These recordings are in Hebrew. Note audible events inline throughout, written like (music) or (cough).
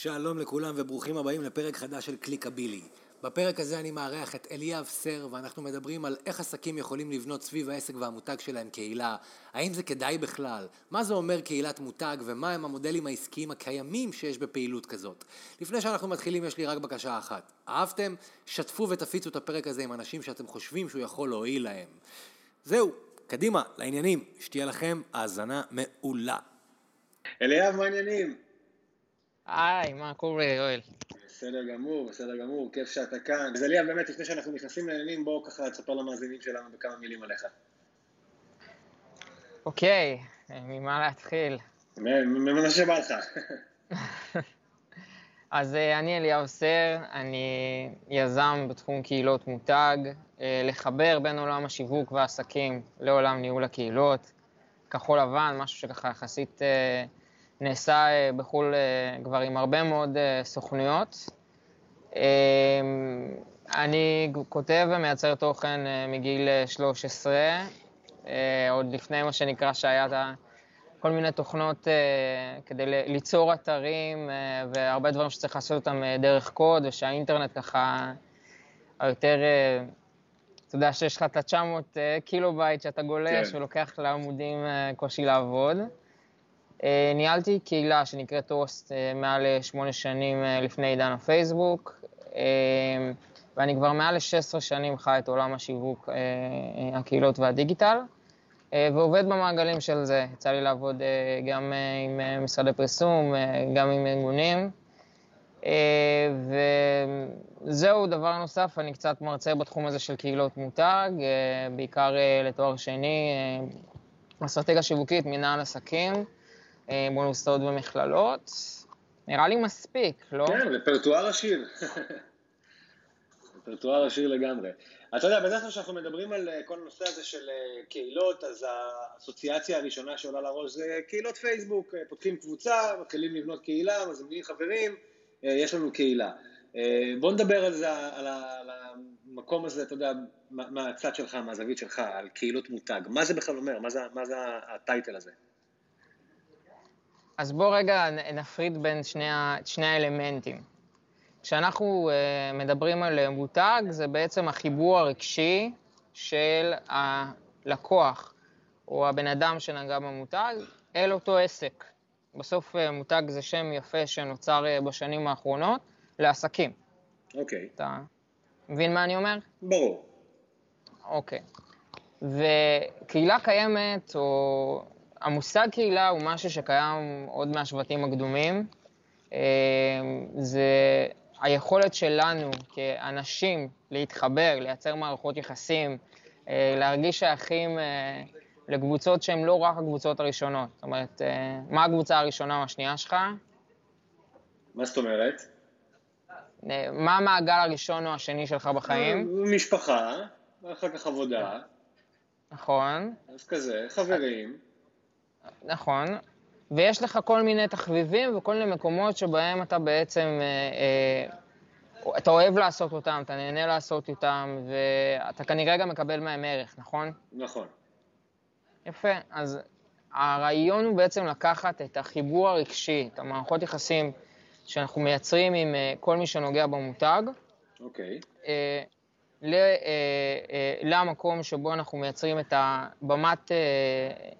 שלום לכולם וברוכים הבאים לפרק חדש של קליקבילי. בפרק הזה אני מארח את אליאב סר ואנחנו מדברים על איך עסקים יכולים לבנות סביב העסק והמותג שלהם קהילה, האם זה כדאי בכלל, מה זה אומר קהילת מותג ומה הם המודלים העסקיים הקיימים שיש בפעילות כזאת. לפני שאנחנו מתחילים יש לי רק בקשה אחת, אהבתם? שתפו ותפיצו את הפרק הזה עם אנשים שאתם חושבים שהוא יכול להועיל להם. זהו, קדימה, לעניינים, שתהיה לכם האזנה מעולה. אליאב, מה העניינים? היי, מה קורה, יואל? בסדר גמור, בסדר גמור, כיף שאתה כאן. אז אליאב, באמת, לפני שאנחנו נכנסים לעניינים, בואו ככה תספר למאזינים שלנו בכמה מילים עליך. אוקיי, ממה להתחיל? ממה שבא לך. (laughs) אז אה, אני אליאב סר, אני יזם בתחום קהילות מותג, אה, לחבר בין עולם השיווק והעסקים לעולם ניהול הקהילות. כחול לבן, משהו שככה יחסית אה, נעשה בחו"ל כבר עם הרבה מאוד סוכנויות. אני כותב ומייצר תוכן מגיל 13, עוד לפני מה שנקרא שהיה. כל מיני תוכנות כדי ליצור אתרים והרבה דברים שצריך לעשות אותם דרך קוד, ושהאינטרנט ככה היותר, אתה יודע שיש לך את ה-900 uh, קילו בייט שאתה גולש כן. ולוקח לעמודים קושי לעבוד. Uh, ניהלתי קהילה שנקראת טוסט uh, מעל שמונה שנים לפני עידן הפייסבוק, ואני כבר מעל ל-16 שנים חי את עולם השיווק, הקהילות והדיגיטל. אה, ועובד במעגלים של זה. יצא לי לעבוד אה, גם אה, עם משרדי פרסום, גם עם ארגונים. וזהו, דבר נוסף, אני קצת מרצה בתחום הזה של קהילות מותג, בעיקר לתואר שני, אסטרטגיה שיווקית, מנהל עסקים, באוניברסיטאות ומכללות. נראה לי מספיק, לא? כן, רפרטואר עשיר. (laughs) רפרטואר עשיר לגמרי. אתה יודע, בדרך כלל כשאנחנו מדברים על אה, כל הנושא הזה של אה, קהילות, אז האסוציאציה הראשונה שעולה לראש זה קהילות פייסבוק, אה, פותחים קבוצה, מתחילים לבנות קהילה, מזמינים חברים, יש לנו קהילה. בוא נדבר על זה, על המקום הזה, אתה יודע, מהצד שלך, מהזווית שלך, על קהילות מותג. מה זה בכלל אומר? מה זה, מה זה הטייטל הזה? אז בוא רגע נפריד בין שני, שני האלמנטים. כשאנחנו uh, מדברים על אה, מותג, זה בעצם החיבור הרגשי של הלקוח או הבן אדם שנגע במותג אל אותו עסק. בסוף uh, מותג זה שם יפה שנוצר בשנים האחרונות לעסקים. אוקיי. Okay. אתה מבין מה אני אומר? ברור. אוקיי. Okay. וקהילה קיימת, או המושג קהילה הוא משהו שקיים עוד מהשבטים הקדומים. זה היכולת שלנו כאנשים להתחבר, לייצר מערכות יחסים, אה, להרגיש שייכים אה, לקבוצות שהן לא רק הקבוצות הראשונות. זאת אומרת, אה, מה הקבוצה הראשונה או השנייה שלך? מה זאת אומרת? מה המעגל הראשון או השני שלך בחיים? משפחה, אחר כך עבודה. נכון. אז כזה, חברים. נכון. ויש לך כל מיני תחביבים וכל מיני מקומות שבהם אתה בעצם, אה, אה, אתה אוהב לעשות אותם, אתה נהנה לעשות אותם, ואתה כנראה גם מקבל מהם ערך, נכון? נכון. יפה, אז הרעיון הוא בעצם לקחת את החיבור הרגשי, את המערכות יחסים שאנחנו מייצרים עם אה, כל מי שנוגע במותג, אוקיי. אה, למקום שבו אנחנו מייצרים את הבמת אה,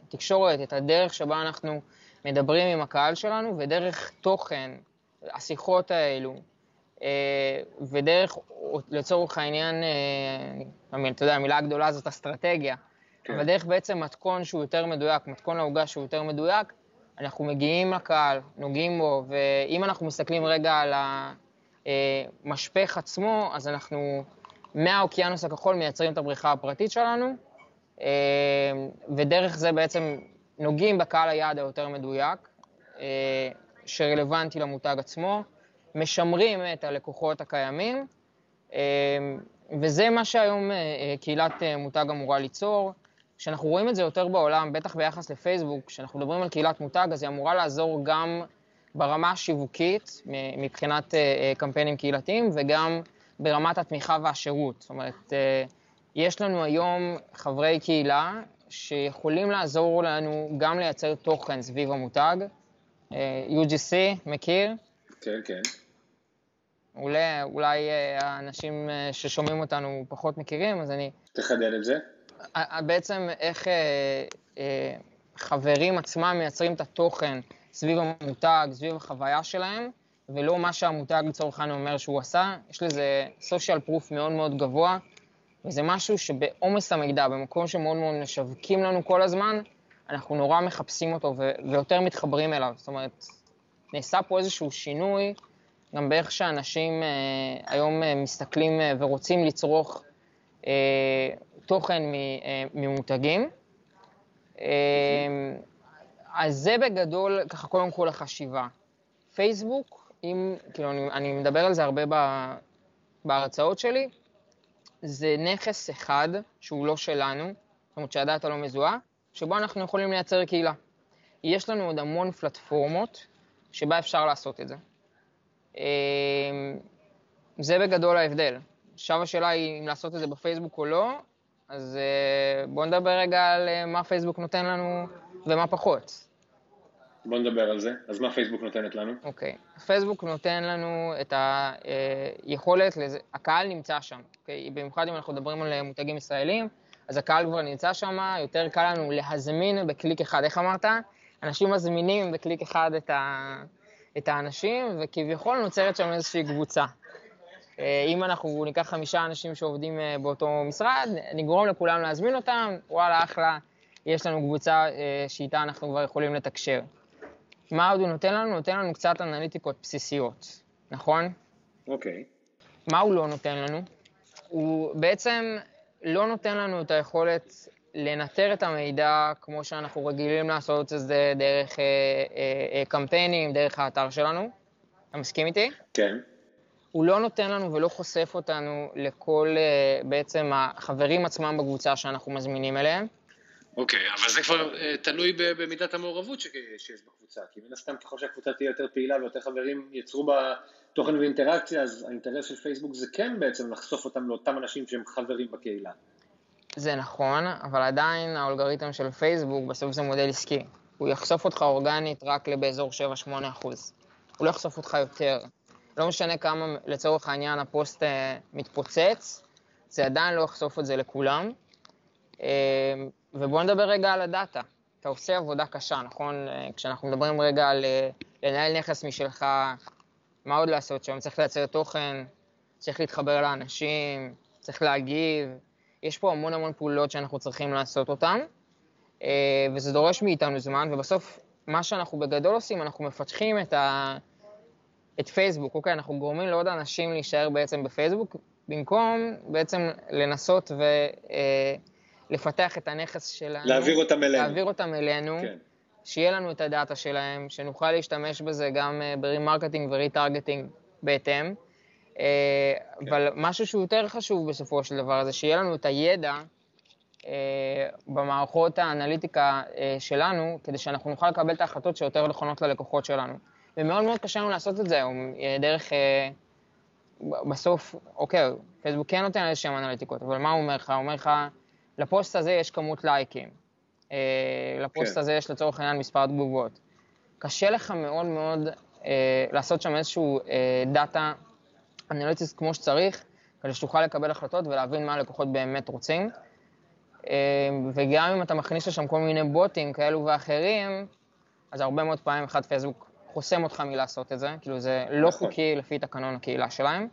תקשורת, את הדרך שבה אנחנו מדברים עם הקהל שלנו, ודרך תוכן, השיחות האלו, אה, ודרך, לצורך העניין, אה, אתה יודע, המילה הגדולה זאת אסטרטגיה, כן. אבל דרך בעצם מתכון שהוא יותר מדויק, מתכון לעוגה שהוא יותר מדויק, אנחנו מגיעים לקהל, נוגעים בו, ואם אנחנו מסתכלים רגע על המשפך עצמו, אז אנחנו מהאוקיינוס הכחול מייצרים את הבריכה הפרטית שלנו, אה, ודרך זה בעצם נוגעים בקהל היעד היותר מדויק, אה, שרלוונטי למותג עצמו, משמרים את הלקוחות הקיימים, אה, וזה מה שהיום קהילת מותג אמורה ליצור. כשאנחנו רואים את זה יותר בעולם, בטח ביחס לפייסבוק, כשאנחנו מדברים על קהילת מותג, אז היא אמורה לעזור גם ברמה השיווקית, מבחינת קמפיינים קהילתיים, וגם ברמת התמיכה והשירות. זאת אומרת, יש לנו היום חברי קהילה שיכולים לעזור לנו גם לייצר תוכן סביב המותג. אה, UGC, מכיר? כן, כן. אולי, אולי אה, האנשים אה, ששומעים אותנו פחות מכירים, אז אני... תחדד את זה. בעצם איך אה, אה, חברים עצמם מייצרים את התוכן סביב המותג, סביב החוויה שלהם, ולא מה שהמותג לצורך העניין אומר שהוא עשה. יש לזה social proof מאוד מאוד גבוה, וזה משהו שבעומס המידע, במקום שמאוד מאוד משווקים לנו כל הזמן, אנחנו נורא מחפשים אותו ו- ויותר מתחברים אליו. זאת אומרת, נעשה פה איזשהו שינוי, גם באיך שאנשים אה, היום אה, מסתכלים אה, ורוצים לצרוך אה, תוכן מ- אה, ממותגים. אה, אז זה בגדול, ככה קודם כל החשיבה. פייסבוק, אם, כאילו, אני, אני מדבר על זה הרבה ב, בהרצאות שלי, זה נכס אחד שהוא לא שלנו, זאת אומרת שהדאטה לא מזוהה, שבו אנחנו יכולים לייצר קהילה. יש לנו עוד המון פלטפורמות שבה אפשר לעשות את זה. אמ, זה בגדול ההבדל. עכשיו השאלה היא אם לעשות את זה בפייסבוק או לא, אז אה, בואו נדבר רגע על אה, מה פייסבוק נותן לנו ומה פחות. בוא נדבר על זה. אז מה פייסבוק נותנת לנו? אוקיי. Okay. פייסבוק נותן לנו את היכולת, לזה, הקהל נמצא שם. Okay? אוקיי? במיוחד אם אנחנו מדברים על מותגים ישראלים, אז הקהל כבר נמצא שם, יותר קל לנו להזמין בקליק אחד. איך אמרת? אנשים מזמינים בקליק אחד את, ה, את האנשים, וכביכול נוצרת שם איזושהי קבוצה. אה, אם אנחנו ניקח חמישה אנשים שעובדים אה, באותו משרד, נגרום לכולם להזמין אותם, וואלה, אחלה, יש לנו קבוצה אה, שאיתה אנחנו כבר יכולים לתקשר. מה עוד הוא נותן לנו? נותן לנו קצת אנליטיקות בסיסיות, נכון? אוקיי. Okay. מה הוא לא נותן לנו? הוא בעצם לא נותן לנו את היכולת לנטר את המידע כמו שאנחנו רגילים לעשות את זה דרך אה, אה, אה, קמפיינים, דרך האתר שלנו. אתה מסכים איתי? כן. הוא לא נותן לנו ולא חושף אותנו לכל אה, בעצם החברים עצמם בקבוצה שאנחנו מזמינים אליהם. אוקיי, okay, אבל זה כבר uh, תלוי במידת המעורבות שיש בקבוצה, כי מן הסתם ככל שהקבוצה תהיה יותר פעילה ויותר חברים יצרו בה תוכן ואינטראקציה, אז האינטרס של פייסבוק זה כן בעצם לחשוף אותם לאותם אנשים שהם חברים בקהילה. זה נכון, אבל עדיין האולגריתם של פייסבוק בסוף זה מודל עסקי. הוא יחשוף אותך אורגנית רק באזור 7-8 אחוז. הוא לא יחשוף אותך יותר. לא משנה כמה לצורך העניין הפוסט אה, מתפוצץ, זה עדיין לא יחשוף את זה לכולם. אה, ובואו נדבר רגע על הדאטה. אתה עושה עבודה קשה, נכון? אה, כשאנחנו מדברים רגע על אה, לנהל נכס משלך, מה עוד לעשות שם? צריך לייצר תוכן, צריך להתחבר לאנשים, צריך להגיב. יש פה המון המון פעולות שאנחנו צריכים לעשות אותן, אה, וזה דורש מאיתנו זמן, ובסוף מה שאנחנו בגדול עושים, אנחנו מפתחים את, ה... את פייסבוק, אוקיי? אנחנו גורמים לעוד אנשים להישאר בעצם בפייסבוק, במקום בעצם לנסות ו... לפתח את הנכס שלנו. להעביר אותם אלינו. להעביר אותם אלינו. כן. שיהיה לנו את הדאטה שלהם, שנוכל להשתמש בזה גם אה, ב remarketing ו retargeting בהתאם. אה, כן. אבל משהו שהוא יותר חשוב בסופו של דבר זה שיהיה לנו את הידע אה, במערכות האנליטיקה שלנו, כדי שאנחנו נוכל לקבל את ההחלטות שיותר נכונות ללקוחות שלנו. ומאוד מאוד קשה לנו לעשות את זה היום, דרך, בסוף, אוקיי, פייסבוק כן נותן איזשהם אנליטיקות, אבל מה הוא אומר לך? הוא אומר לך, לפוסט הזה יש כמות לייקים, אה, לפוסט כן. הזה יש לצורך העניין מספר תגובות. קשה לך מאוד מאוד אה, לעשות שם איזשהו אה, דאטה אנליטיס כמו שצריך, כדי שתוכל לקבל החלטות ולהבין מה הלקוחות באמת רוצים. אה, וגם אם אתה מכניס לשם כל מיני בוטים כאלו ואחרים, אז הרבה מאוד פעמים אחד פייסבוק חוסם אותך מלעשות את זה, כאילו זה לא נכון. חוקי לפי תקנון הקהילה שלהם.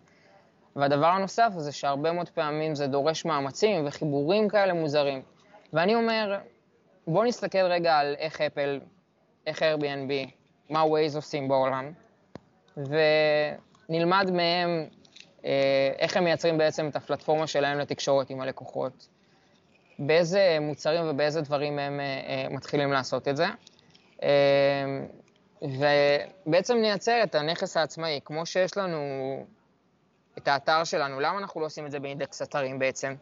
והדבר הנוסף זה שהרבה מאוד פעמים זה דורש מאמצים וחיבורים כאלה מוזרים. ואני אומר, בואו נסתכל רגע על איך אפל, איך Airbnb, מה Waze עושים בעולם, ונלמד מהם אה, איך הם מייצרים בעצם את הפלטפורמה שלהם לתקשורת עם הלקוחות, באיזה מוצרים ובאיזה דברים הם אה, אה, מתחילים לעשות את זה. ובעצם נייצר את הנכס העצמאי, כמו שיש לנו את האתר שלנו, למה אנחנו לא עושים את זה באינדקס אתרים בעצם?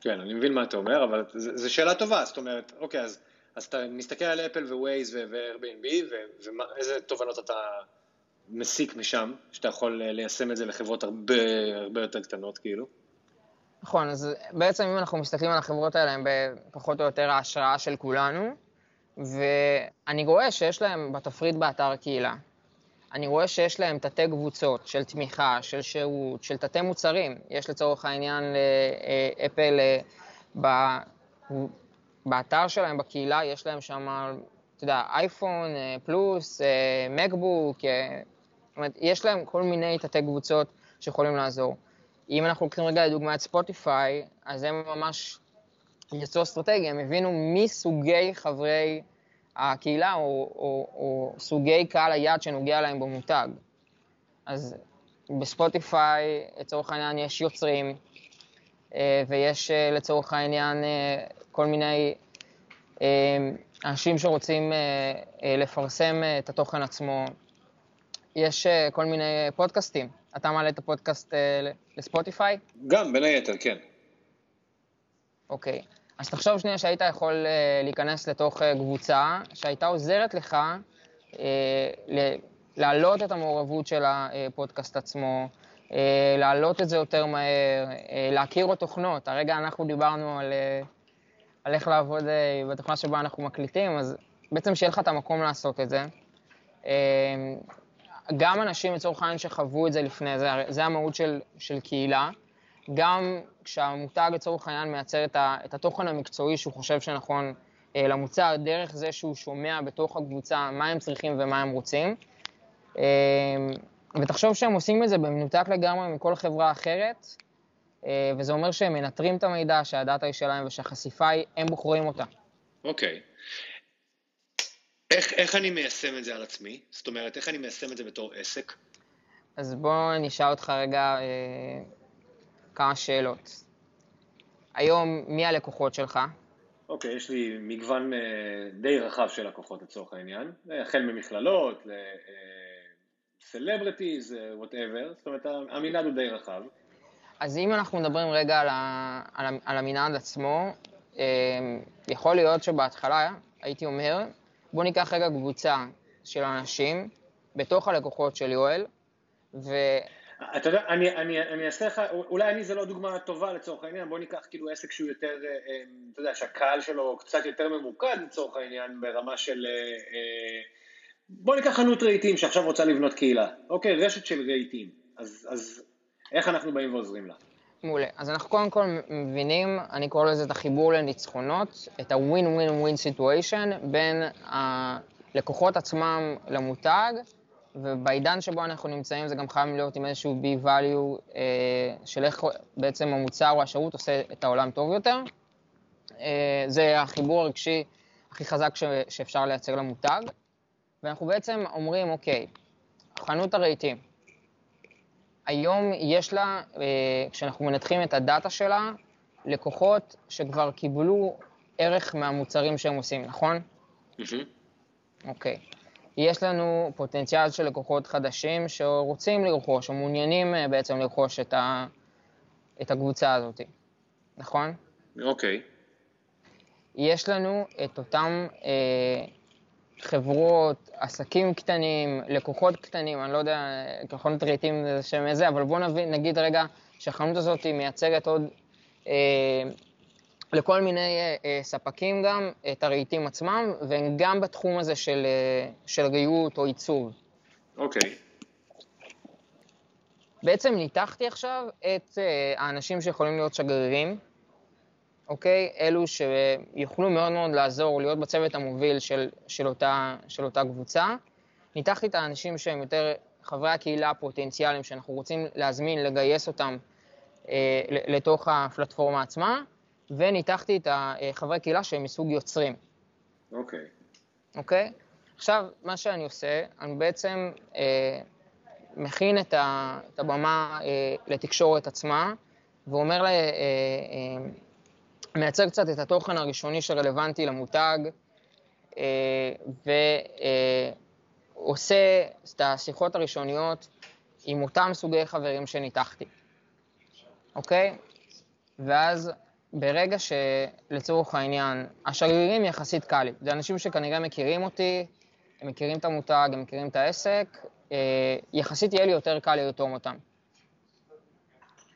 כן, אני מבין מה אתה אומר, אבל זו שאלה טובה, זאת אומרת, אוקיי, אז, אז אתה מסתכל על אפל ווייז ו-Airbnb, ואיזה תובנות אתה מסיק משם, שאתה יכול ליישם את זה לחברות הרבה, הרבה יותר קטנות, כאילו? נכון, אז בעצם אם אנחנו מסתכלים על החברות האלה, הן פחות או יותר ההשראה של כולנו, ואני רואה שיש להם בתפריט באתר קהילה. אני רואה שיש להם תתי קבוצות של תמיכה, של שירות, של תתי מוצרים. יש לצורך העניין לאפל, אה, באתר שלהם, בקהילה, יש להם שם, אתה יודע, אייפון פלוס, מקבוק, זאת אומרת, יש להם כל מיני תתי קבוצות שיכולים לעזור. אם אנחנו לוקחים רגע לדוגמא את ספוטיפיי, אז הם ממש יצאו אסטרטגיה, הם הבינו מי סוגי חברי הקהילה או, או, או סוגי קהל היעד שנוגע להם במותג. אז בספוטיפיי, לצורך העניין, יש יוצרים, אה, ויש אה, לצורך העניין אה, כל מיני אנשים שרוצים לפרסם את התוכן עצמו. יש כל מיני פודקאסטים. אתה מעלה את הפודקאסט לספוטיפיי? גם, בין היתר, כן. אוקיי. אז תחשוב שנייה שהיית יכול uh, להיכנס לתוך uh, קבוצה שהייתה עוזרת לך uh, להעלות את המעורבות של הפודקאסט עצמו, uh, להעלות את זה יותר מהר, uh, להכיר עוד תוכנות. הרגע אנחנו דיברנו על, uh, על איך לעבוד uh, בתוכנה שבה אנחנו מקליטים, אז בעצם שיהיה לך את המקום לעשות את זה. Uh, גם אנשים לצורך העניין שחוו את זה לפני, זה, זה המהות של, של קהילה. גם כשהמותג לצורך העניין מייצר את, ה, את התוכן המקצועי שהוא חושב שנכון אה, למוצר, דרך זה שהוא שומע בתוך הקבוצה מה הם צריכים ומה הם רוצים. אה, ותחשוב שהם עושים את זה במנותק לגמרי מכל חברה אחרת, אה, וזה אומר שהם מנטרים את המידע, שהדאטה היא שלהם ושהחשיפה היא, הם בוחרים אותה. אוקיי. Okay. איך, איך אני מיישם את זה על עצמי? זאת אומרת, איך אני מיישם את זה בתור עסק? אז בוא נשאל אותך רגע אה, כמה שאלות. היום, מי הלקוחות שלך? אוקיי, okay, יש לי מגוון uh, די רחב של לקוחות לצורך העניין, החל ממכללות, ל celebrities, uh, whatever, זאת אומרת המנעד הוא די רחב. אז אם אנחנו מדברים רגע על, ה, על, המנעד עצמו, יכול להיות שבהתחלה הייתי אומר, בוא ניקח רגע קבוצה של אנשים בתוך הלקוחות של יואל, ו... אתה יודע, אני, אני, אני אעשה לך, אולי אני זה לא דוגמה טובה לצורך העניין, בוא ניקח כאילו עסק שהוא יותר, אה, אה, אתה יודע, שהקהל שלו קצת יותר ממוקד לצורך העניין, ברמה של, אה, בוא ניקח חנות רהיטים שעכשיו רוצה לבנות קהילה, אוקיי, רשת של רהיטים, אז, אז איך אנחנו באים ועוזרים לה? מעולה. אז אנחנו קודם כל מבינים, אני קורא לזה את החיבור לניצחונות, את ה-win-win-win situation בין הלקוחות עצמם למותג, ובעידן שבו אנחנו נמצאים זה גם חייב להיות עם איזשהו B-value אה, של איך בעצם המוצר או השירות עושה את העולם טוב יותר. אה, זה החיבור הרגשי הכי חזק ש, שאפשר לייצר למותג. ואנחנו בעצם אומרים, אוקיי, חנות הרהיטים, היום יש לה, אה, כשאנחנו מנתחים את הדאטה שלה, לקוחות שכבר קיבלו ערך מהמוצרים שהם עושים, נכון? אוקיי. Mm-hmm. Okay. יש לנו פוטנציאל של לקוחות חדשים שרוצים לרכוש, או מעוניינים אה, בעצם לרכוש את, ה, את הקבוצה הזאת, נכון? אוקיי. Okay. יש לנו את אותם אה, חברות, עסקים קטנים, לקוחות קטנים, אני לא יודע, כחונות רהיטים זה שם איזה, אבל בואו נגיד רגע שהחנות הזאת מייצגת עוד אה, לכל מיני אה, אה, ספקים גם את הרהיטים עצמם, והם גם בתחום הזה של, אה, של ריהוט או עיצוב. אוקיי. Okay. בעצם ניתחתי עכשיו את האנשים שיכולים להיות שגרירים, אוקיי? אלו שיוכלו מאוד מאוד לעזור, להיות בצוות המוביל של, של, אותה, של אותה קבוצה. ניתחתי את האנשים שהם יותר חברי הקהילה הפוטנציאליים, שאנחנו רוצים להזמין, לגייס אותם אה, לתוך הפלטפורמה עצמה. וניתחתי את החברי קהילה שהם מסוג יוצרים. אוקיי. Okay. אוקיי? Okay? עכשיו, מה שאני עושה, אני בעצם אה, מכין את, ה, את הבמה אה, לתקשורת עצמה, ואומר לה, אה, אה, מייצר קצת את התוכן הראשוני שרלוונטי למותג, אה, ועושה אה, את השיחות הראשוניות עם אותם סוגי חברים שניתחתי, אוקיי? Okay? ואז ברגע שלצורך העניין, השגרירים יחסית קל לי. זה אנשים שכנראה מכירים אותי, הם מכירים את המותג, הם מכירים את העסק, אה, יחסית יהיה לי יותר קל לרתום אותם.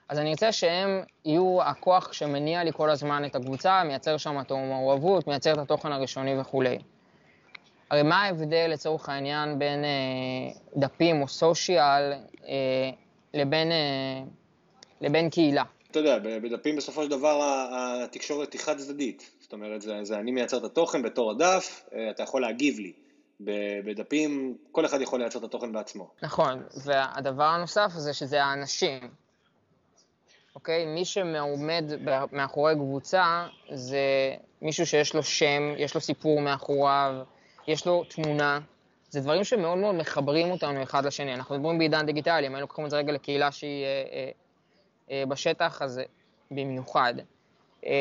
אז אני רוצה שהם יהיו הכוח שמניע לי כל הזמן את הקבוצה, מייצר שם את המעורבות, מייצר את התוכן הראשוני וכולי. הרי מה ההבדל לצורך העניין בין אה, דפים או סושיאל אה, לבין, אה, לבין קהילה? אתה יודע, בדפים בסופו של דבר התקשורת היא חד צדדית. זאת אומרת, זה, זה אני מייצר את התוכן בתור הדף, אה, אתה יכול להגיב לי. בדפים, כל אחד יכול לייצר את התוכן בעצמו. נכון, והדבר הנוסף זה שזה האנשים. אוקיי? מי שעומד מאחורי קבוצה זה מישהו שיש לו שם, יש לו סיפור מאחוריו, יש לו תמונה. זה דברים שמאוד מאוד מחברים אותנו אחד לשני. אנחנו מדברים בעידן דיגיטלי, אם היינו לוקחים את זה רגע לקהילה שהיא אה, אה, בשטח, אז במיוחד. אה,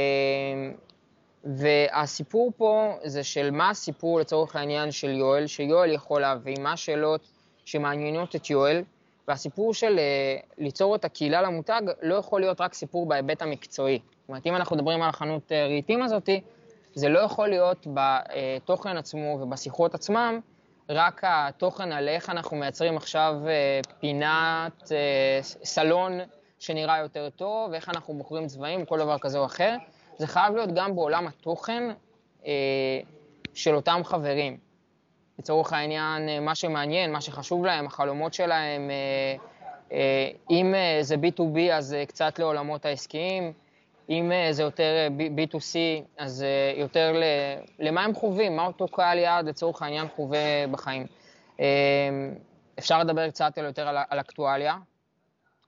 והסיפור פה זה של מה הסיפור לצורך העניין של יואל, שיואל יכול להביא, מה השאלות שמעניינות את יואל, והסיפור של אה, ליצור את הקהילה למותג לא יכול להיות רק סיפור בהיבט המקצועי. זאת אומרת, אם אנחנו מדברים על החנות אה, רהיטים הזאתי, זה לא יכול להיות בתוכן עצמו ובשיחות עצמם, רק התוכן על איך אנחנו מייצרים עכשיו אה, פינת סלון שנראה יותר טוב, ואיך אנחנו בוחרים צבעים, כל דבר כזה או אחר. זה חייב להיות גם בעולם התוכן של אותם חברים. לצורך העניין, אה, מה שמעניין, מה שחשוב להם, החלומות שלהם, אה, אה, אם זה B2B אז קצת לעולמות העסקיים, אם זה יותר B2C אז יותר למה הם חווים, מה אותו קהל יעד לצורך העניין חווה בחיים. אפשר לדבר קצת יותר על, אקטואליה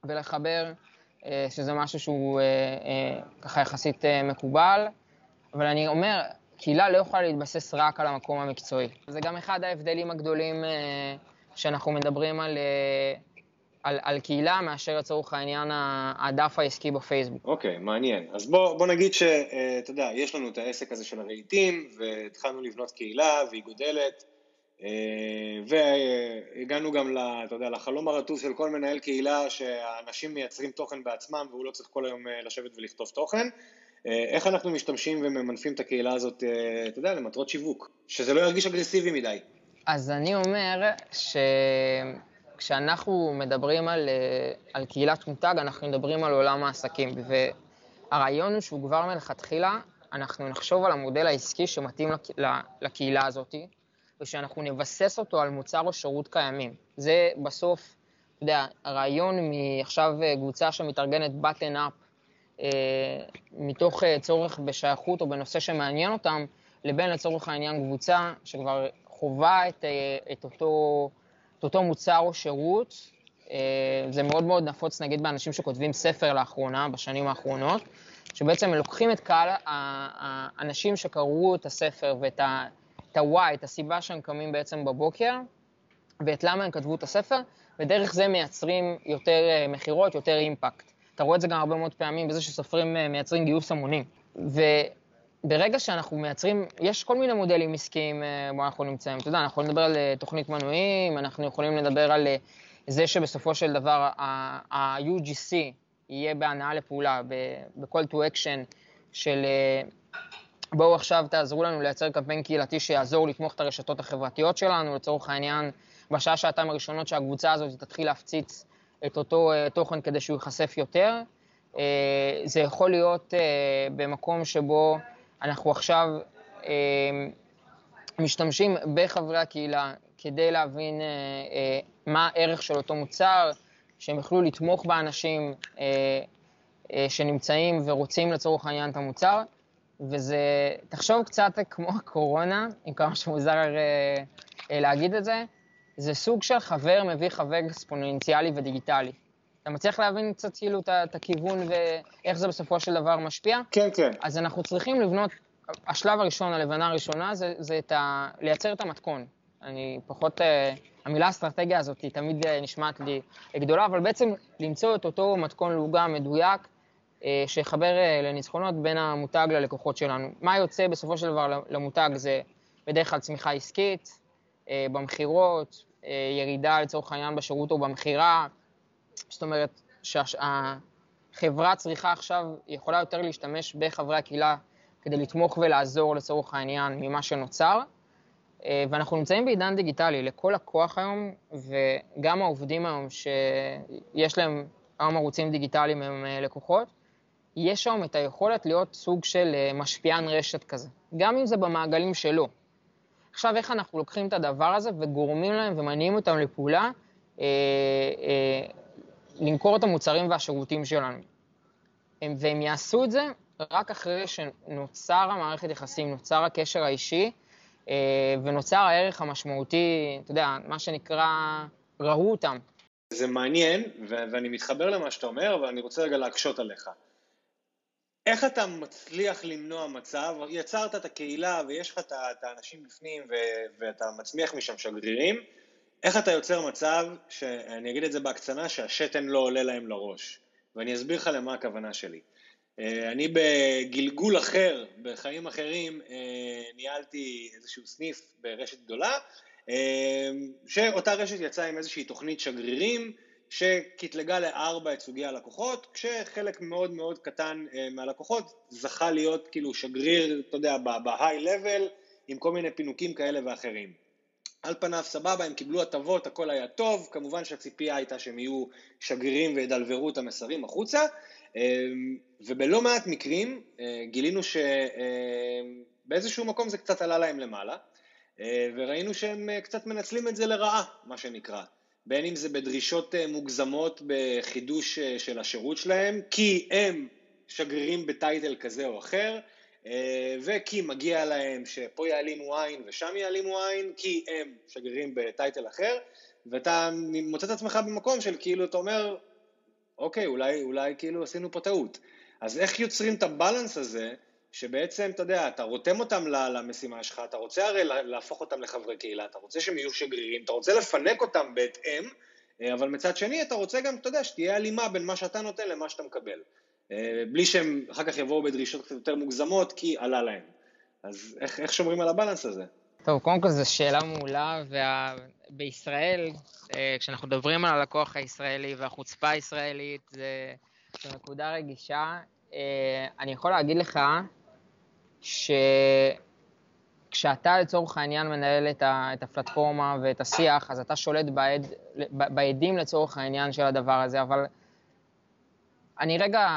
ולחבר, שזה משהו שהוא ככה יחסית מקובל, אבל אני אומר, קהילה לא יכולה להתבסס רק על המקום המקצועי. זה גם אחד ההבדלים הגדולים אה, שאנחנו מדברים על, אה, על, על קהילה, מאשר לצורך העניין הדף העסקי בפייסבוק. אוקיי, okay, מעניין. אז בוא, בוא נגיד שאתה אה, יודע, יש לנו את העסק הזה של הרהיטים, והתחלנו לבנות קהילה, והיא גודלת, והגענו גם, יודע, לחלום הרטוס של כל מנהל קהילה, שהאנשים מייצרים תוכן בעצמם, והוא לא צריך כל היום לשבת ולכתוב תוכן. אה, איך אנחנו משתמשים וממנפים את הקהילה הזאת, אה, אתה יודע, למטרות שיווק, שזה לא ירגיש אגרסיבי מדי. אז אני אומר שכשאנחנו מדברים על, אה, על קהילת מותג, אנחנו מדברים על עולם העסקים, והרעיון הוא שהוא כבר מלכתחילה, אנחנו נחשוב על המודל העסקי שמתאים לקהילה הזאת, ושאנחנו נבסס אותו על מוצר או שירות קיימים. זה בסוף, אתה יודע, הרעיון מעכשיו קבוצה שמתארגנת button up אה, מתוך אה, צורך בשייכות או בנושא שמעניין אותם, לבין לצורך העניין קבוצה שכבר חווה את, אה, את, אותו, את אותו מוצר או שירות. זה מאוד מאוד נפוץ נגיד באנשים שכותבים ספר לאחרונה, בשנים האחרונות, שבעצם לוקחים את קהל האנשים שקראו את הספר ואת ה-why, את הסיבה שהם קמים בעצם בבוקר, ואת למה הם כתבו את הספר, ודרך זה מייצרים יותר מכירות, יותר אימפקט. אתה רואה את זה גם הרבה מאוד פעמים בזה שסופרים אה, מייצרים גיוס המונים. וברגע שאנחנו מייצרים, יש כל מיני מודלים עסקיים אה, בו אנחנו נמצאים. אתה יודע, אנחנו יכולים לדבר על אה, תוכנית מנויים, אנחנו יכולים לדבר על זה שבסופו של דבר ה-UGC יהיה בהנאה לפעולה, ב-call to action של בואו עכשיו תעזרו לנו לייצר קמפיין קהילתי שיעזור לתמוך את הרשתות החברתיות שלנו, לצורך העניין, בשעה שעתיים הראשונות שהקבוצה הזאת תתחיל להפציץ את אותו uh, תוכן כדי שהוא ייחשף יותר. Uh, זה יכול להיות uh, במקום שבו אנחנו עכשיו uh, משתמשים בחברי הקהילה כדי להבין uh, uh, מה הערך של אותו מוצר, שהם יוכלו לתמוך באנשים uh, uh, שנמצאים ורוצים לצורך העניין את המוצר. וזה, תחשוב קצת כמו הקורונה, עם כמה שמוזר uh, uh, להגיד את זה, זה סוג של חבר מביא חבר אקספוננציאלי ודיגיטלי. אתה מצליח להבין קצת כאילו את הכיוון ואיך זה בסופו של דבר משפיע? כן, כן. אז אנחנו צריכים לבנות, השלב הראשון, הלבנה הראשונה, זה, זה את ה, לייצר את המתכון. אני פחות, uh, המילה אסטרטגיה הזאת היא תמיד נשמעת לי גדולה, אבל בעצם למצוא את אותו מתכון לוגה מדויק, שיחבר uh, לניצחונות בין המותג ללקוחות שלנו. מה יוצא בסופו של דבר למותג זה בדרך כלל צמיחה עסקית, uh, במכירות, אה, ירידה לצורך העניין בשירות או במכירה. זאת אומרת שהחברה צריכה עכשיו, יכולה יותר להשתמש בחברי הקהילה כדי לתמוך ולעזור לצורך העניין ממה שנוצר. אה, ואנחנו נמצאים בעידן דיגיטלי, לכל לקוח היום, וגם העובדים היום שיש להם היום ערוצים דיגיטליים הם אה, לקוחות, יש היום את היכולת להיות סוג של משפיען רשת כזה, גם אם זה במעגלים שלו. עכשיו, איך אנחנו לוקחים את הדבר הזה וגורמים להם ומניעים אותם לפעולה, אה, אה, למכור את המוצרים והשירותים שלנו. הם, והם יעשו את זה רק אחרי שנוצר המערכת יחסים, נוצר הקשר האישי אה, ונוצר הערך המשמעותי, אתה יודע, מה שנקרא, ראו אותם. זה מעניין, ו- ואני מתחבר למה שאתה אומר, אבל אני רוצה רגע להקשות עליך. איך אתה מצליח למנוע מצב, יצרת את הקהילה ויש לך את האנשים בפנים ו- ואתה מצמיח משם שגרירים, איך אתה יוצר מצב, שאני אגיד את זה בהקצנה, שהשתן לא עולה להם לראש. ואני אסביר לך למה הכוונה שלי. אה, אני בגלגול אחר, בחיים אחרים, אה, ניהלתי איזשהו סניף ברשת גדולה, אה, שאותה רשת יצאה עם איזושהי תוכנית שגרירים, שקטלגה לארבע את סוגי הלקוחות, כשחלק מאוד מאוד קטן מהלקוחות זכה להיות כאילו שגריר, אתה יודע, ב-high level, עם כל מיני פינוקים כאלה ואחרים. על פניו סבבה, הם קיבלו הטבות, הכל היה טוב, כמובן שהציפייה הייתה שהם יהיו שגרירים וידלברו את המסרים החוצה, אמ, ובלא מעט מקרים אה, גילינו שבאיזשהו מקום זה קצת עלה להם למעלה, אה, וראינו שהם אה, קצת מנצלים את זה לרעה, מה שנקרא. בין אם זה בדרישות מוגזמות בחידוש של השירות שלהם, כי הם שגרירים בטייטל כזה או אחר, וכי מגיע להם שפה יעלימו עין ושם יעלימו עין, כי הם שגרירים בטייטל אחר, ואתה מוצא את עצמך במקום של כאילו, אתה אומר, אוקיי, אולי, אולי כאילו עשינו פה טעות. אז איך יוצרים את הבלנס הזה, שבעצם, אתה יודע, אתה רותם אותם למשימה שלך, אתה רוצה הרי להפוך אותם לחברי קהילה, אתה רוצה שהם יהיו שגרירים, אתה רוצה לפנק אותם בהתאם, אה, אבל מצד שני אתה רוצה גם, אתה יודע, שתהיה הלימה בין מה שאתה נותן למה שאתה מקבל. אה, בלי שהם אחר כך יבואו בדרישות קצת יותר מוגזמות, כי עלה להם. אז איך, איך שומרים על הבלנס הזה? טוב, קודם כל זו שאלה מעולה, ובישראל, אה, כשאנחנו מדברים על הלקוח הישראלי והחוצפה הישראלית, זה, זו נקודה רגישה. אני יכול להגיד לך שכשאתה לצורך העניין מנהל את, ה, את הפלטפורמה ואת השיח, אז אתה שולט בעד, בעדים לצורך העניין של הדבר הזה, אבל אני רגע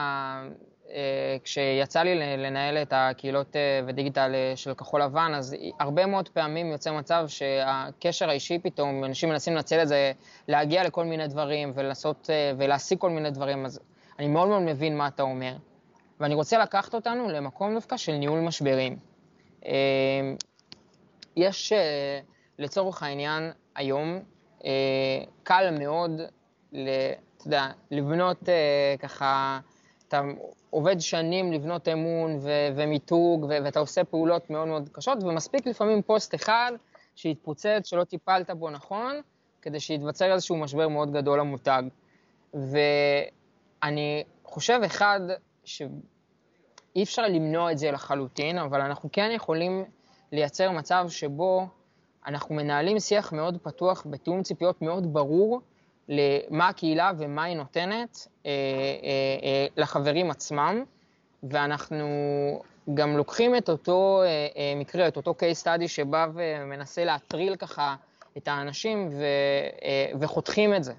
אה, כשיצא לי לנהל את הקהילות אה, ודיגיטל אה, של כחול לבן, אז הרבה מאוד פעמים יוצא מצב שהקשר האישי פתאום, אנשים מנסים לנצל את זה, להגיע לכל מיני דברים ולעשות, ולהשיג כל מיני דברים, אז אני מאוד מאוד מבין מה אתה אומר. ואני רוצה לקחת אותנו למקום דווקא של ניהול משברים. יש לצורך העניין היום, קל מאוד, אתה יודע, לבנות ככה, אתה עובד שנים לבנות אמון ו- ומיתוג, ו- ואתה עושה פעולות מאוד מאוד קשות, ומספיק לפעמים פוסט אחד שיתפוצץ, שלא טיפלת בו נכון, כדי שיתווצר איזשהו משבר מאוד גדול למותג. ואני חושב, אחד, שאי אפשר למנוע את זה לחלוטין, אבל אנחנו כן יכולים לייצר מצב שבו אנחנו מנהלים שיח מאוד פתוח, בתיאום ציפיות מאוד ברור, למה הקהילה ומה היא נותנת אה, אה, אה, לחברים עצמם, ואנחנו גם לוקחים את אותו אה, אה, מקרה, את אותו case study שבא ומנסה להטריל ככה את האנשים ו, אה, וחותכים את זה.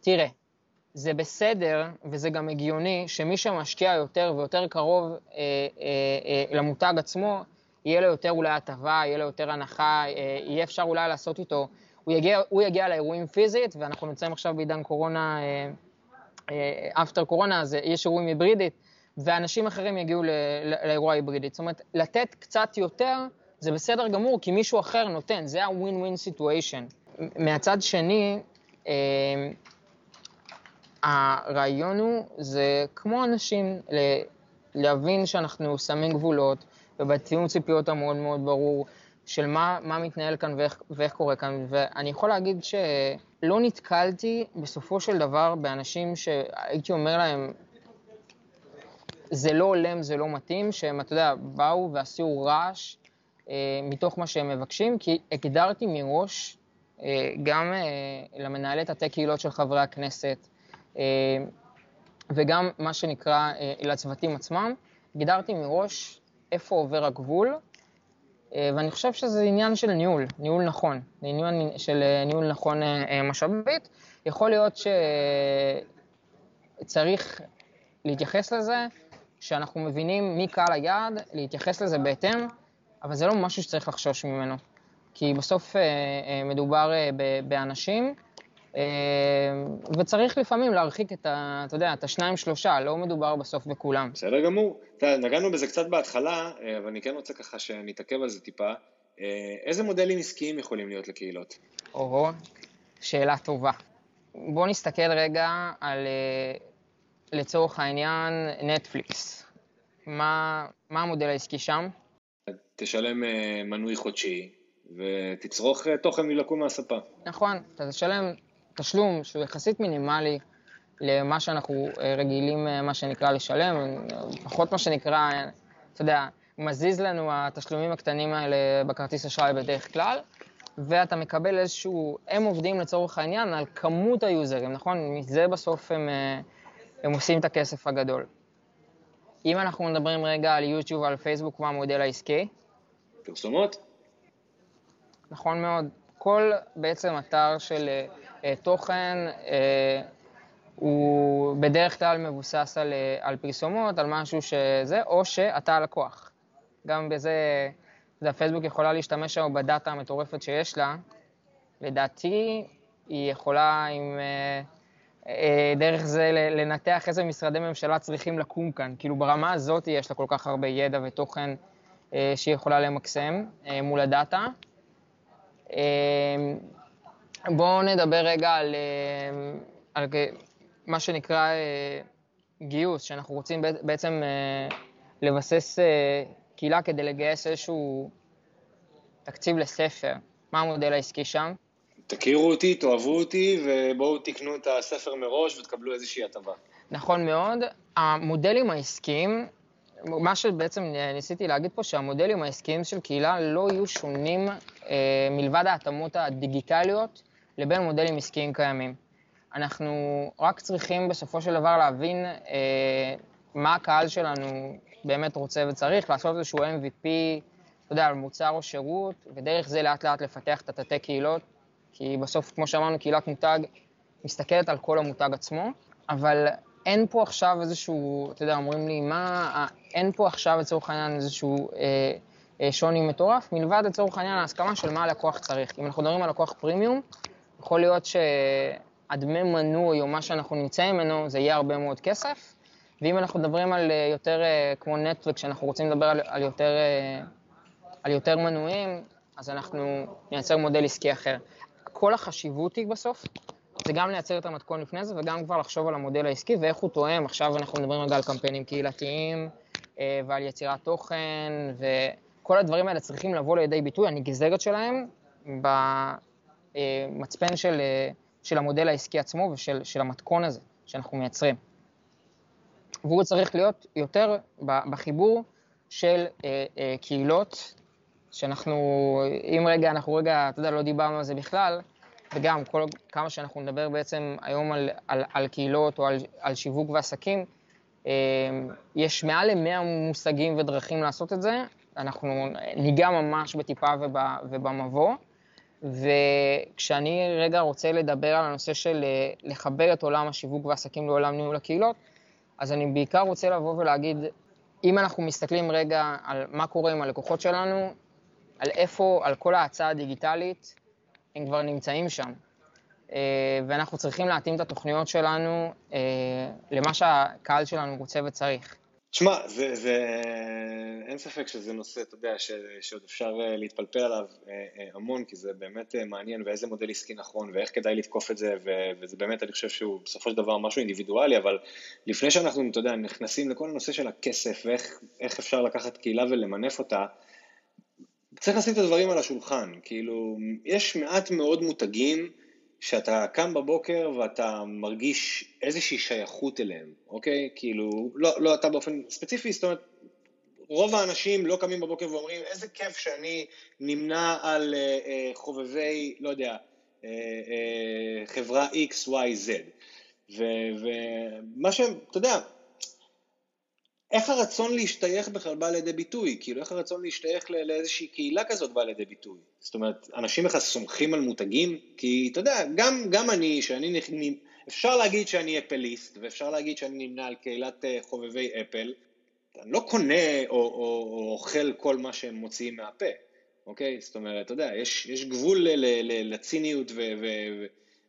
תראה, זה בסדר וזה גם הגיוני שמי שמשקיע יותר ויותר קרוב אה, אה, אה, למותג עצמו, יהיה לו יותר אולי הטבה, יהיה לו יותר הנחה, אה, יהיה אפשר אולי לעשות איתו הוא יגיע, הוא יגיע לאירועים פיזית, ואנחנו נמצאים עכשיו בעידן קורונה, אפטר אה, קורונה, אז יש אירועים היברידית, ואנשים אחרים יגיעו לאירוע היברידית. זאת אומרת, לתת קצת יותר זה בסדר גמור, כי מישהו אחר נותן, זה ה-win-win situation. מהצד שני, אה, הרעיון הוא, זה כמו אנשים, להבין שאנחנו שמים גבולות, ובתיאום ציפיות המאוד מאוד ברור, של מה, מה מתנהל כאן ואיך, ואיך קורה כאן, ואני יכול להגיד שלא נתקלתי בסופו של דבר באנשים שהייתי אומר להם, זה לא הולם, זה לא מתאים, שהם, אתה יודע, באו ועשו רעש אה, מתוך מה שהם מבקשים, כי הגדרתי מראש אה, גם אה, למנהלי תתי קהילות של חברי הכנסת, וגם מה שנקרא אה, לצוותים עצמם, הגדרתי מראש איפה עובר הגבול, אה, ואני חושב שזה עניין של ניהול, ניהול נכון, עניין של אה, ניהול נכון אה, משאבית. יכול להיות שצריך להתייחס לזה, שאנחנו מבינים מי קהל היעד, להתייחס לזה בהתאם, אבל זה לא משהו שצריך לחשוש ממנו. כי בסוף מדובר באנשים, וצריך לפעמים להרחיק את ה... אתה יודע, את השניים שלושה, לא מדובר בסוף בכולם. בסדר גמור. נגענו בזה קצת בהתחלה, אבל אני כן רוצה ככה שנתעכב על זה טיפה. איזה מודלים עסקיים יכולים להיות לקהילות? או, שאלה טובה. בואו נסתכל רגע על, לצורך העניין, נטפליקס. מה, מה המודל העסקי שם? תשלם מנוי חודשי ותצרוך תוכן מלקום מהספה. נכון, אתה תשלם תשלום שהוא יחסית מינימלי למה שאנחנו רגילים, מה שנקרא, לשלם, פחות מה שנקרא, אתה יודע, מזיז לנו התשלומים הקטנים האלה בכרטיס אשראי בדרך כלל, ואתה מקבל איזשהו, הם עובדים לצורך העניין על כמות היוזרים, נכון? מזה בסוף הם, הם עושים את הכסף הגדול. אם אנחנו מדברים רגע על יוטיוב ועל פייסבוק, מה המודל העסקי? פרסומות. נכון מאוד. כל בעצם אתר של תוכן, uh, הוא בדרך כלל מבוסס על, uh, על פרסומות, על משהו שזה, או שאתה הלקוח. גם בזה, אתה יודע, פייסבוק יכולה להשתמש היום בדאטה המטורפת שיש לה. לדעתי, היא יכולה עם... דרך זה לנתח איזה משרדי ממשלה צריכים לקום כאן. כאילו ברמה הזאת יש לה כל כך הרבה ידע ותוכן שהיא יכולה למקסם מול הדאטה. בואו נדבר רגע על, אמ, על מה שנקרא אה, גיוס, שאנחנו רוצים בעצם אה, לבסס אה, קהילה כדי לגייס איזשהו תקציב לספר. מה המודל העסקי שם? תכירו אותי, תאהבו אותי, ובואו תקנו את הספר מראש ותקבלו איזושהי הטבה. נכון מאוד. המודלים העסקיים מה שבעצם ניסיתי להגיד פה, שהמודלים העסקיים של קהילה לא יהיו שונים אה, מלבד ההתאמות הדיגיטליות לבין מודלים עסקיים קיימים. אנחנו רק צריכים בסופו של דבר להבין אה, מה הקהל שלנו באמת רוצה וצריך, לעשות איזשהו MVP, אתה יודע, על מוצר או שירות, ודרך זה לאט לאט לפתח את התתי קהילות, כי בסוף, כמו שאמרנו, קהילת מותג מסתכלת על כל המותג עצמו, אבל אין פה עכשיו איזשהו, אתה יודע, אומרים לי, מה, אין פה עכשיו לצורך העניין איזשהו אה, אה, שוני מטורף, מלבד לצורך העניין ההסכמה של מה הלקוח צריך. אם אנחנו מדברים על לקוח פרימיום, יכול להיות שהדמי מנוי או מה שאנחנו נמצאים ממנו, זה יהיה הרבה מאוד כסף, ואם אנחנו מדברים על אה, יותר אה, כמו נטפליקס, שאנחנו רוצים לדבר על, על, יותר, אה, על יותר מנויים, אז אנחנו נייצר מודל עסקי אחר. כל החשיבות היא בסוף זה גם לייצר את המתכון לפני זה וגם כבר לחשוב על המודל העסקי ואיך הוא תואם. עכשיו אנחנו מדברים רגע על קמפיינים קהילתיים ועל יצירת תוכן, וכל הדברים האלה צריכים לבוא לידי ביטוי, הנגזרת שלהם, במצפן של, אה, של המודל העסקי עצמו ושל המתכון הזה שאנחנו מייצרים. והוא צריך להיות יותר בחיבור של אה, קהילות, שאנחנו, אם רגע, אנחנו רגע, אתה יודע, לא דיברנו על זה בכלל, וגם כל, כמה שאנחנו נדבר בעצם היום על, על, על קהילות או על, על שיווק ועסקים, אה, יש מעל ל-100 מושגים ודרכים לעשות את זה, אנחנו ניגע ממש בטיפה ובמבוא, וכשאני רגע רוצה לדבר על הנושא של אה, לחבר את עולם השיווק והעסקים לעולם ניהול הקהילות, אז אני בעיקר רוצה לבוא ולהגיד, אם אנחנו מסתכלים רגע על מה קורה עם הלקוחות שלנו, על איפה, על כל ההצעה הדיגיטלית, הם כבר נמצאים שם. אה, ואנחנו צריכים להתאים את התוכניות שלנו אה, למה שהקהל שלנו רוצה וצריך. תשמע, זה, זה, אין ספק שזה נושא, אתה יודע, ש, שעוד אפשר אה, להתפלפל עליו המון, כי זה באמת מעניין ואיזה מודל עסקי נכון ואיך כדאי לתקוף את זה, ו, וזה באמת, אני חושב שהוא בסופו של דבר משהו אינדיבידואלי, אבל לפני שאנחנו, אתה יודע, נכנסים לכל הנושא של הכסף ואיך אפשר לקחת קהילה ולמנף אותה, צריך לשים את הדברים על השולחן, כאילו, יש מעט מאוד מותגים שאתה קם בבוקר ואתה מרגיש איזושהי שייכות אליהם, אוקיי? כאילו, לא, לא אתה באופן ספציפי, זאת אומרת, רוב האנשים לא קמים בבוקר ואומרים, איזה כיף שאני נמנה על אה, אה, חובבי, לא יודע, אה, אה, חברה X, Y, Z. ומה שהם, אתה יודע, איך הרצון להשתייך בכלל בא לידי ביטוי? כאילו, איך הרצון להשתייך לאיזושהי קהילה כזאת בא לידי ביטוי? זאת אומרת, אנשים בכלל סומכים על מותגים? כי אתה יודע, גם, גם אני, שאני, אפשר להגיד שאני אפליסט, ואפשר להגיד שאני נמנה על קהילת אה, חובבי אפל, אני לא קונה או, או, או אוכל כל מה שהם מוציאים מהפה, אוקיי? זאת אומרת, אתה יודע, יש, יש גבול ל, ל, ל, לציניות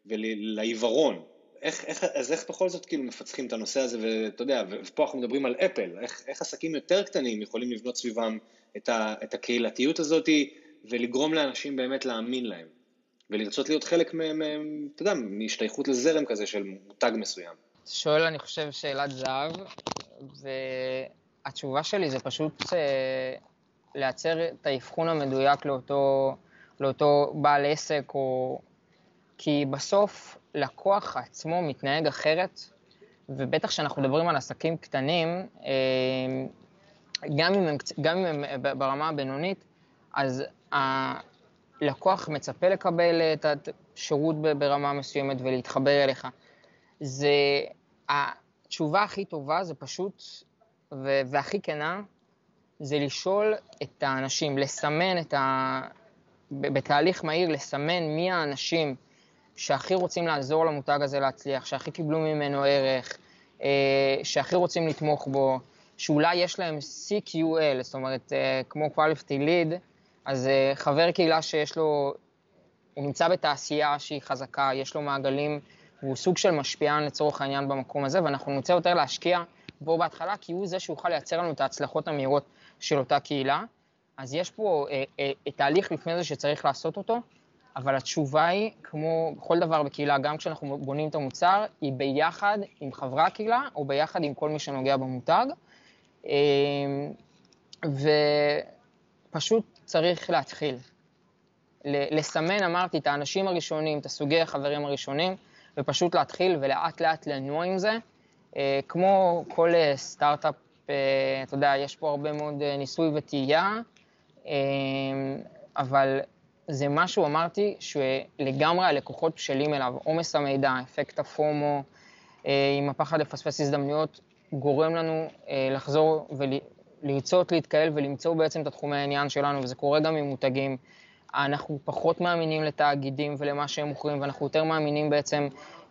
ולעיוורון. איך, איך, אז איך בכל זאת כאילו מפצחים את הנושא הזה, ואתה יודע, ופה אנחנו מדברים על אפל, איך, איך עסקים יותר קטנים יכולים לבנות סביבם את, ה, את הקהילתיות הזאת ולגרום לאנשים באמת להאמין להם, ולרצות להיות חלק, מ, מ, אתה יודע, מהשתייכות לזרם כזה של מותג מסוים. שואל, אני חושב, שאלת זהב, והתשובה שלי זה פשוט אה, לייצר את האבחון המדויק לאותו, לאותו בעל עסק, או... כי בסוף לקוח עצמו מתנהג אחרת, ובטח כשאנחנו מדברים על עסקים קטנים, אה, גם אם הם, גם אם הם ברמה הבינונית, אז הלקוח מצפה לקבל את השירות ברמה מסוימת ולהתחבר אליך. זה, התשובה הכי טובה זה פשוט, והכי כנה, זה לשאול את האנשים, לסמן את ה... בתהליך מהיר, לסמן מי האנשים שהכי רוצים לעזור למותג הזה להצליח, שהכי קיבלו ממנו ערך, אה, שהכי רוצים לתמוך בו, שאולי יש להם CQL, זאת אומרת, אה, כמו quality lead, אז אה, חבר קהילה שיש לו, הוא נמצא בתעשייה שהיא חזקה, יש לו מעגלים, והוא סוג של משפיען לצורך העניין במקום הזה, ואנחנו נרצה יותר להשקיע בו בהתחלה, כי הוא זה שיוכל לייצר לנו את ההצלחות המהירות של אותה קהילה. אז יש פה אה, אה, תהליך לפני זה שצריך לעשות אותו, אבל התשובה היא, כמו בכל דבר בקהילה, גם כשאנחנו בונים את המוצר, היא ביחד עם חברי הקהילה, או ביחד עם כל מי שנוגע במותג. אה, ופשוט צריך להתחיל. לסמן, אמרתי, את האנשים הראשונים, את הסוגי החברים הראשונים, ופשוט להתחיל ולאט לאט לנוע עם זה. אה, כמו כל אה, סטארט-אפ, אתה יודע, יש פה הרבה מאוד ניסוי וטעייה, אבל זה משהו, אמרתי, שלגמרי הלקוחות בשלים אליו. עומס המידע, אפקט הפומו, עם הפחד לפספס הזדמנויות, גורם לנו לחזור לרצות להתקהל ולמצוא בעצם את התחומי העניין שלנו, וזה קורה גם עם מותגים. אנחנו פחות מאמינים לתאגידים ולמה שהם מוכרים, ואנחנו יותר מאמינים בעצם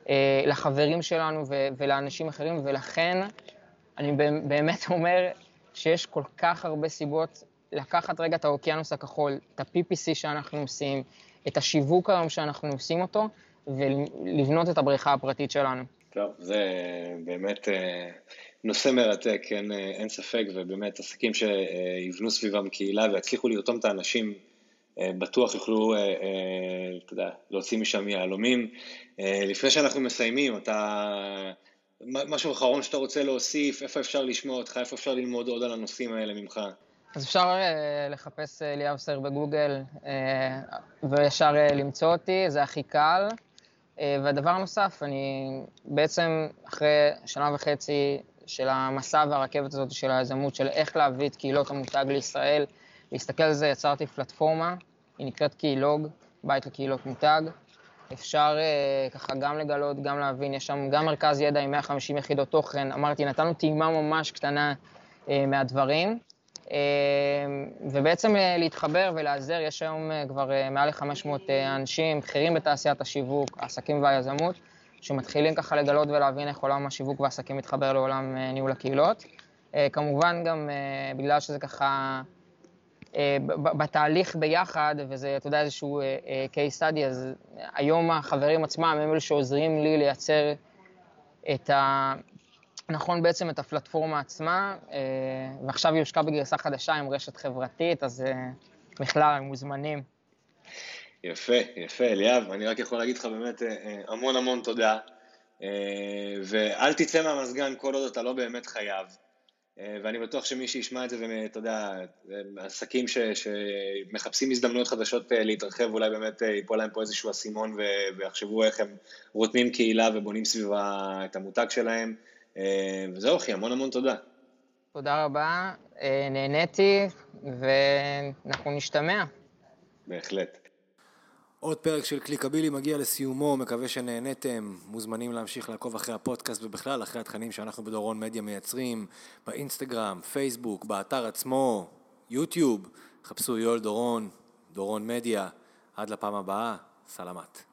אה, לחברים שלנו ו- ולאנשים אחרים, ולכן אני באמת אומר שיש כל כך הרבה סיבות לקחת רגע את האוקיינוס הכחול, את ה-PPC שאנחנו עושים, את השיווק היום שאנחנו עושים אותו, ולבנות את הבריכה הפרטית שלנו. טוב, זה באמת אה, נושא מרתק, אין, אה, אין ספק, ובאמת עסקים שיבנו סביבם קהילה ויצליחו לרתום את האנשים, אה, בטוח יוכלו, אתה יודע, להוציא משם יהלומים. לפני שאנחנו מסיימים, אתה, משהו אחרון שאתה רוצה להוסיף, איפה אפשר לשמוע אותך, איפה אפשר ללמוד עוד על הנושאים האלה ממך? אז אפשר לחפש אליאב סר בגוגל וישר למצוא אותי, זה הכי קל. אה, והדבר הנוסף, אני בעצם אחרי שנה וחצי של המסע והרכבת הזאת של היזמות, של איך להביא את קהילות המותג לישראל, להסתכל על זה, יצרתי פלטפורמה, היא נקראת קהילוג, בית לקהילות מותג. אפשר uh, ככה גם לגלות, גם להבין, יש שם גם מרכז ידע עם 150 יחידות תוכן, אמרתי, נתנו טעימה ממש קטנה uh, מהדברים. אמ, ובעצם אה, להתחבר ולעזר, יש היום אה, כבר אה, מעל ל-500 אנשים בכירים בתעשיית השיווק, העסקים והיזמות, שמתחילים ככה לגלות ולהבין איך עולם השיווק והעסקים מתחבר לעולם ניהול הקהילות. כמובן גם בגלל שזה ככה בתהליך ביחד, וזה, אתה יודע, איזשהו case study, אז היום החברים עצמם הם אלו שעוזרים לי לייצר את ה... נכון בעצם את הפלטפורמה עצמה, אה, ועכשיו היא הושקעה בגרסה חדשה עם רשת חברתית, אז אה, בכלל הם מוזמנים. יפה, יפה, אליאב, אני רק יכול להגיד לך באמת אה, המון המון תודה, ואל תצא מהמזגן כל עוד אתה לא באמת חייב, ואני בטוח שמי שישמע את זה, ואתה יודע, עסקים ש, שמחפשים הזדמנויות חדשות להתרחב, אולי באמת ייפול להם פה איזשהו אסימון ויחשבו איך הם רותמים קהילה ובונים סביבה את המותג שלהם. אה, וזהו אחי, המון המון תודה. תודה רבה, אה, נהניתי, ואנחנו נשתמע. בהחלט. עוד פרק של קליקבילי מגיע לסיומו, מקווה שנהניתם, מוזמנים להמשיך לעקוב אחרי הפודקאסט ובכלל אחרי התכנים שאנחנו בדורון מדיה מייצרים, באינסטגרם, פייסבוק, באתר עצמו, יוטיוב, חפשו יואל דורון, דורון מדיה, עד לפעם הבאה, סלמת.